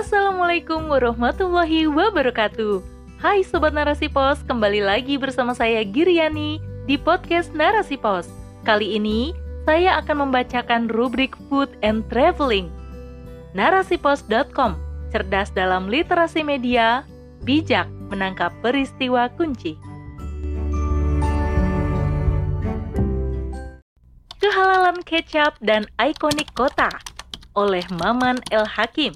Assalamualaikum warahmatullahi wabarakatuh. Hai Sobat Narasi Pos, kembali lagi bersama saya Giriani di podcast Narasi Pos. Kali ini, saya akan membacakan rubrik Food and Traveling. Narasipos.com, cerdas dalam literasi media, bijak menangkap peristiwa kunci. Kehalalan kecap dan ikonik kota oleh Maman El Hakim.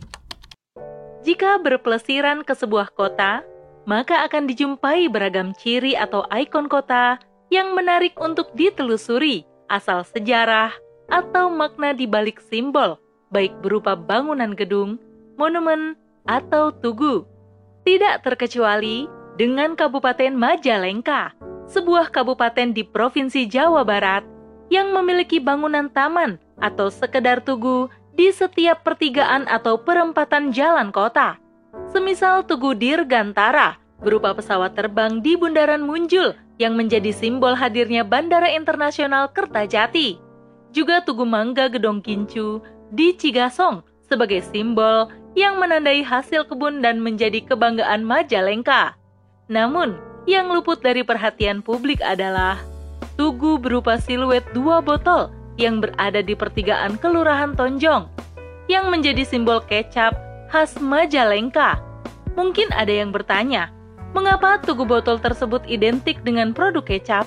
Jika berpelesiran ke sebuah kota, maka akan dijumpai beragam ciri atau ikon kota yang menarik untuk ditelusuri, asal sejarah atau makna di balik simbol, baik berupa bangunan gedung, monumen, atau tugu. Tidak terkecuali dengan Kabupaten Majalengka, sebuah kabupaten di Provinsi Jawa Barat yang memiliki bangunan taman atau sekedar tugu di setiap pertigaan atau perempatan jalan kota. Semisal Tugu Dirgantara berupa pesawat terbang di Bundaran Munjul yang menjadi simbol hadirnya Bandara Internasional Kertajati. Juga Tugu Mangga Gedong Kincu di Cigasong sebagai simbol yang menandai hasil kebun dan menjadi kebanggaan Majalengka. Namun, yang luput dari perhatian publik adalah tugu berupa siluet dua botol yang berada di pertigaan Kelurahan Tonjong, yang menjadi simbol kecap khas Majalengka. Mungkin ada yang bertanya, mengapa tugu botol tersebut identik dengan produk kecap?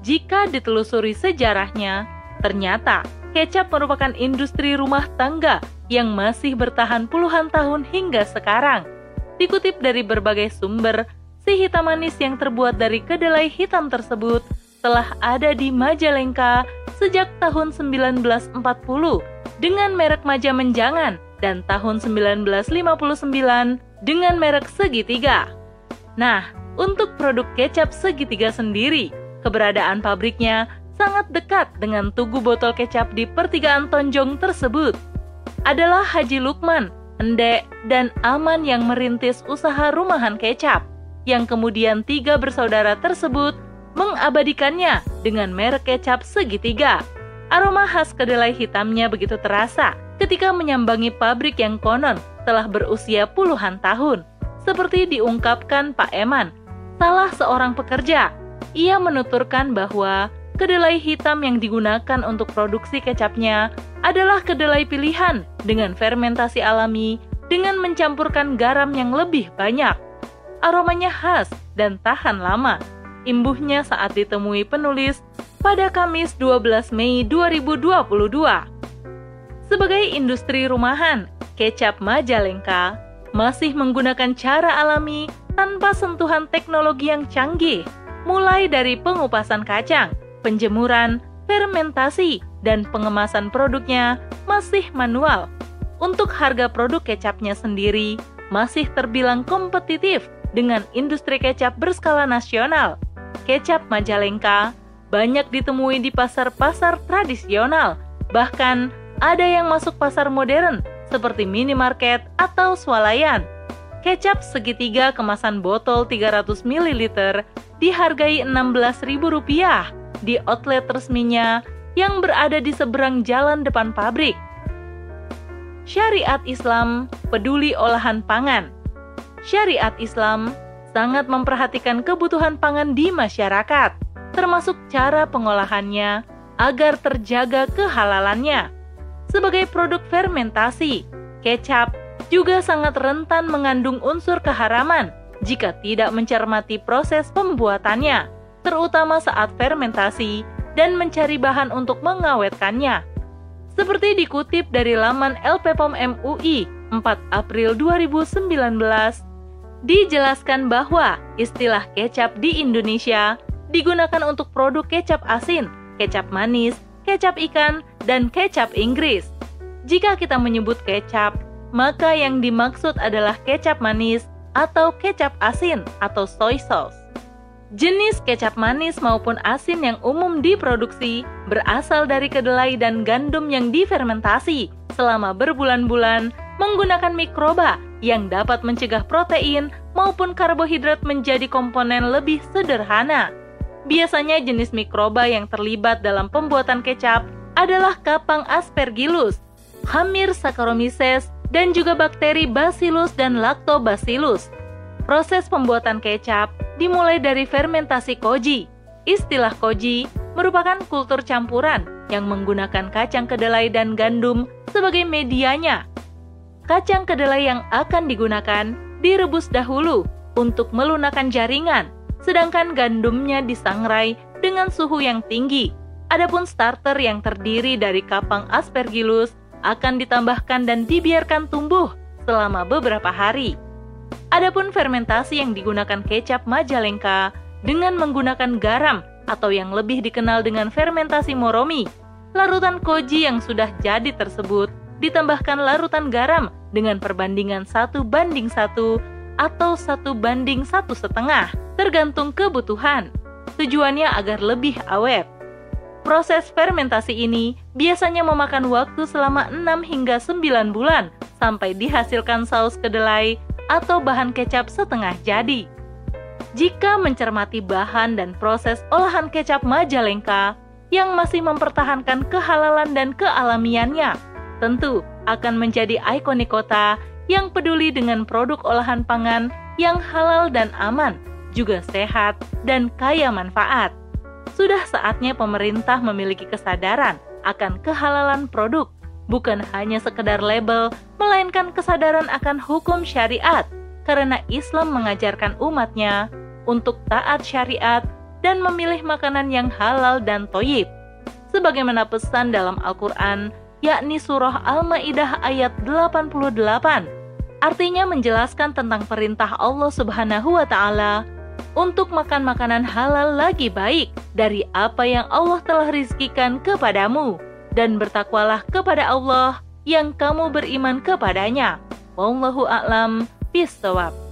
Jika ditelusuri sejarahnya, ternyata kecap merupakan industri rumah tangga yang masih bertahan puluhan tahun hingga sekarang. Dikutip dari berbagai sumber, si hitam manis yang terbuat dari kedelai hitam tersebut telah ada di Majalengka sejak tahun 1940 dengan merek Maja Menjangan dan tahun 1959 dengan merek Segitiga. Nah, untuk produk kecap Segitiga sendiri, keberadaan pabriknya sangat dekat dengan tugu botol kecap di pertigaan Tonjong tersebut. Adalah Haji Lukman, Endek, dan Aman yang merintis usaha rumahan kecap, yang kemudian tiga bersaudara tersebut mengabadikannya dengan merek kecap segitiga. Aroma khas kedelai hitamnya begitu terasa ketika menyambangi pabrik yang konon telah berusia puluhan tahun. Seperti diungkapkan Pak Eman, salah seorang pekerja. Ia menuturkan bahwa kedelai hitam yang digunakan untuk produksi kecapnya adalah kedelai pilihan dengan fermentasi alami dengan mencampurkan garam yang lebih banyak. Aromanya khas dan tahan lama imbuhnya saat ditemui penulis pada Kamis 12 Mei 2022. Sebagai industri rumahan, kecap Majalengka masih menggunakan cara alami tanpa sentuhan teknologi yang canggih, mulai dari pengupasan kacang, penjemuran, fermentasi, dan pengemasan produknya masih manual. Untuk harga produk kecapnya sendiri masih terbilang kompetitif dengan industri kecap berskala nasional kecap Majalengka banyak ditemui di pasar-pasar tradisional, bahkan ada yang masuk pasar modern seperti minimarket atau swalayan. Kecap segitiga kemasan botol 300 ml dihargai Rp16.000 di outlet resminya yang berada di seberang jalan depan pabrik. Syariat Islam peduli olahan pangan. Syariat Islam sangat memperhatikan kebutuhan pangan di masyarakat, termasuk cara pengolahannya agar terjaga kehalalannya. Sebagai produk fermentasi, kecap juga sangat rentan mengandung unsur keharaman jika tidak mencermati proses pembuatannya, terutama saat fermentasi dan mencari bahan untuk mengawetkannya. Seperti dikutip dari laman LPPOM MUI 4 April 2019, dijelaskan bahwa istilah kecap di Indonesia digunakan untuk produk kecap asin, kecap manis, kecap ikan, dan kecap Inggris. Jika kita menyebut kecap, maka yang dimaksud adalah kecap manis atau kecap asin atau soy sauce. Jenis kecap manis maupun asin yang umum diproduksi berasal dari kedelai dan gandum yang difermentasi selama berbulan-bulan menggunakan mikroba yang dapat mencegah protein maupun karbohidrat menjadi komponen lebih sederhana. Biasanya jenis mikroba yang terlibat dalam pembuatan kecap adalah kapang aspergillus, Hamir Saccharomyces dan juga bakteri Bacillus dan Lactobacillus. Proses pembuatan kecap dimulai dari fermentasi koji. Istilah koji merupakan kultur campuran yang menggunakan kacang kedelai dan gandum sebagai medianya. Kacang kedelai yang akan digunakan direbus dahulu untuk melunakkan jaringan, sedangkan gandumnya disangrai dengan suhu yang tinggi. Adapun starter yang terdiri dari kapang aspergillus akan ditambahkan dan dibiarkan tumbuh selama beberapa hari. Adapun fermentasi yang digunakan kecap Majalengka dengan menggunakan garam atau yang lebih dikenal dengan fermentasi moromi. Larutan koji yang sudah jadi tersebut ditambahkan larutan garam dengan perbandingan satu banding satu atau satu banding satu setengah, tergantung kebutuhan. Tujuannya agar lebih awet. Proses fermentasi ini biasanya memakan waktu selama 6 hingga 9 bulan sampai dihasilkan saus kedelai atau bahan kecap setengah jadi. Jika mencermati bahan dan proses olahan kecap Majalengka yang masih mempertahankan kehalalan dan kealamiannya, tentu akan menjadi ikonik kota yang peduli dengan produk olahan pangan yang halal dan aman, juga sehat dan kaya manfaat sudah saatnya pemerintah memiliki kesadaran akan kehalalan produk, bukan hanya sekedar label, melainkan kesadaran akan hukum syariat, karena Islam mengajarkan umatnya untuk taat syariat dan memilih makanan yang halal dan toyib. Sebagaimana pesan dalam Al-Quran, yakni surah Al-Ma'idah ayat 88, artinya menjelaskan tentang perintah Allah Subhanahu wa Ta'ala untuk makan makanan halal lagi baik dari apa yang Allah telah rizkikan kepadamu dan bertakwalah kepada Allah yang kamu beriman kepadanya. Wallahu a'lam bishawab.